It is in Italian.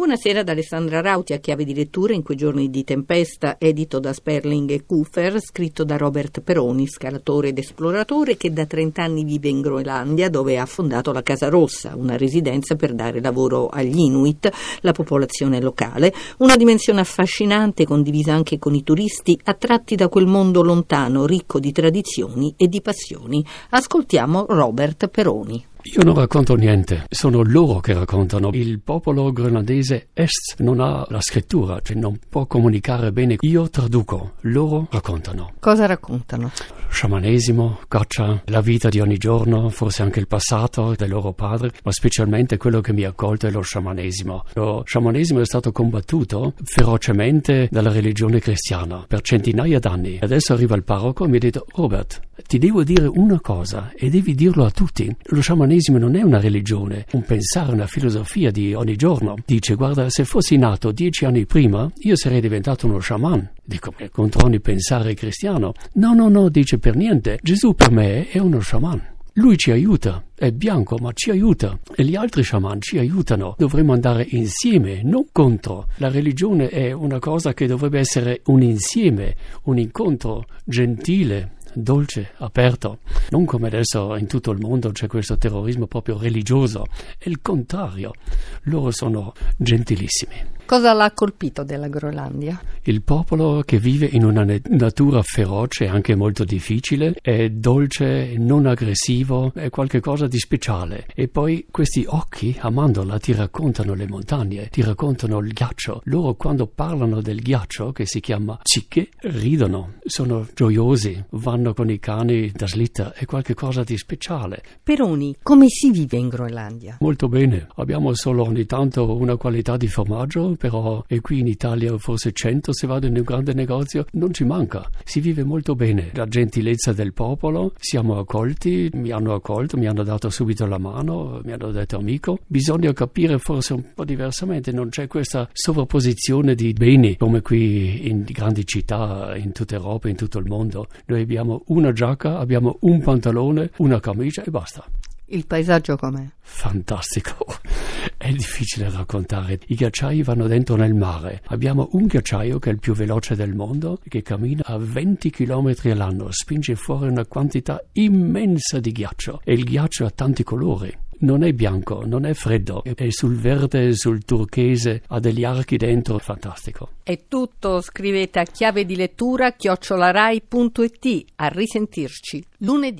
Buonasera da Alessandra Rauti a chiave di lettura in quei giorni di tempesta, edito da Sperling e Kufer, scritto da Robert Peroni, scalatore ed esploratore che da 30 anni vive in Groenlandia dove ha fondato la Casa Rossa, una residenza per dare lavoro agli Inuit, la popolazione locale, una dimensione affascinante condivisa anche con i turisti attratti da quel mondo lontano, ricco di tradizioni e di passioni. Ascoltiamo Robert Peroni. Io non racconto niente, sono loro che raccontano. Il popolo groenlandese est non ha la scrittura, cioè non può comunicare bene. Io traduco, loro raccontano. Cosa raccontano? Sciamanesimo, caccia, la vita di ogni giorno, forse anche il passato dei loro padri, ma specialmente quello che mi ha colto è lo sciamanesimo. Lo sciamanesimo è stato combattuto ferocemente dalla religione cristiana per centinaia d'anni. Adesso arriva il parroco e mi ha detto Robert, ti devo dire una cosa e devi dirlo a tutti. Lo sciamanesimo non è una religione, un pensare, una filosofia di ogni giorno. Dice, guarda, se fossi nato dieci anni prima, io sarei diventato uno sciaman. Dico, contro ogni pensare cristiano. No, no, no, dice per niente. Gesù per me è uno sciaman. Lui ci aiuta, è bianco ma ci aiuta e gli altri sciaman ci aiutano. Dovremmo andare insieme, non contro. La religione è una cosa che dovrebbe essere un insieme, un incontro gentile, dolce, aperto, non come adesso in tutto il mondo c'è questo terrorismo proprio religioso, è il contrario, loro sono gentilissimi. Cosa l'ha colpito della Groenlandia? Il popolo che vive in una natura feroce, anche molto difficile, è dolce, non aggressivo, è qualcosa di speciale. E poi questi occhi, amandola, ti raccontano le montagne, ti raccontano il ghiaccio. Loro quando parlano del ghiaccio, che si chiama cicche, ridono, sono gioiosi, vanno con i cani da slitta, è qualcosa di speciale. Peroni, come si vive in Groenlandia? Molto bene, abbiamo solo ogni tanto una qualità di formaggio però e qui in Italia forse 100 se vado in un grande negozio, non ci manca. Si vive molto bene. La gentilezza del popolo, siamo accolti, mi hanno accolto, mi hanno dato subito la mano, mi hanno detto amico. Bisogna capire forse un po' diversamente, non c'è questa sovrapposizione di beni come qui in grandi città in tutta Europa, in tutto il mondo. Noi abbiamo una giacca, abbiamo un pantalone, una camicia e basta. Il paesaggio com'è? Fantastico. È difficile raccontare. I ghiacciai vanno dentro nel mare. Abbiamo un ghiacciaio che è il più veloce del mondo, che cammina a 20 km all'anno, spinge fuori una quantità immensa di ghiaccio. E il ghiaccio ha tanti colori non è bianco, non è freddo, è sul verde, sul turchese, ha degli archi dentro, fantastico. È tutto, scrivete a chiave di lettura chiocciolarai.it, a risentirci lunedì.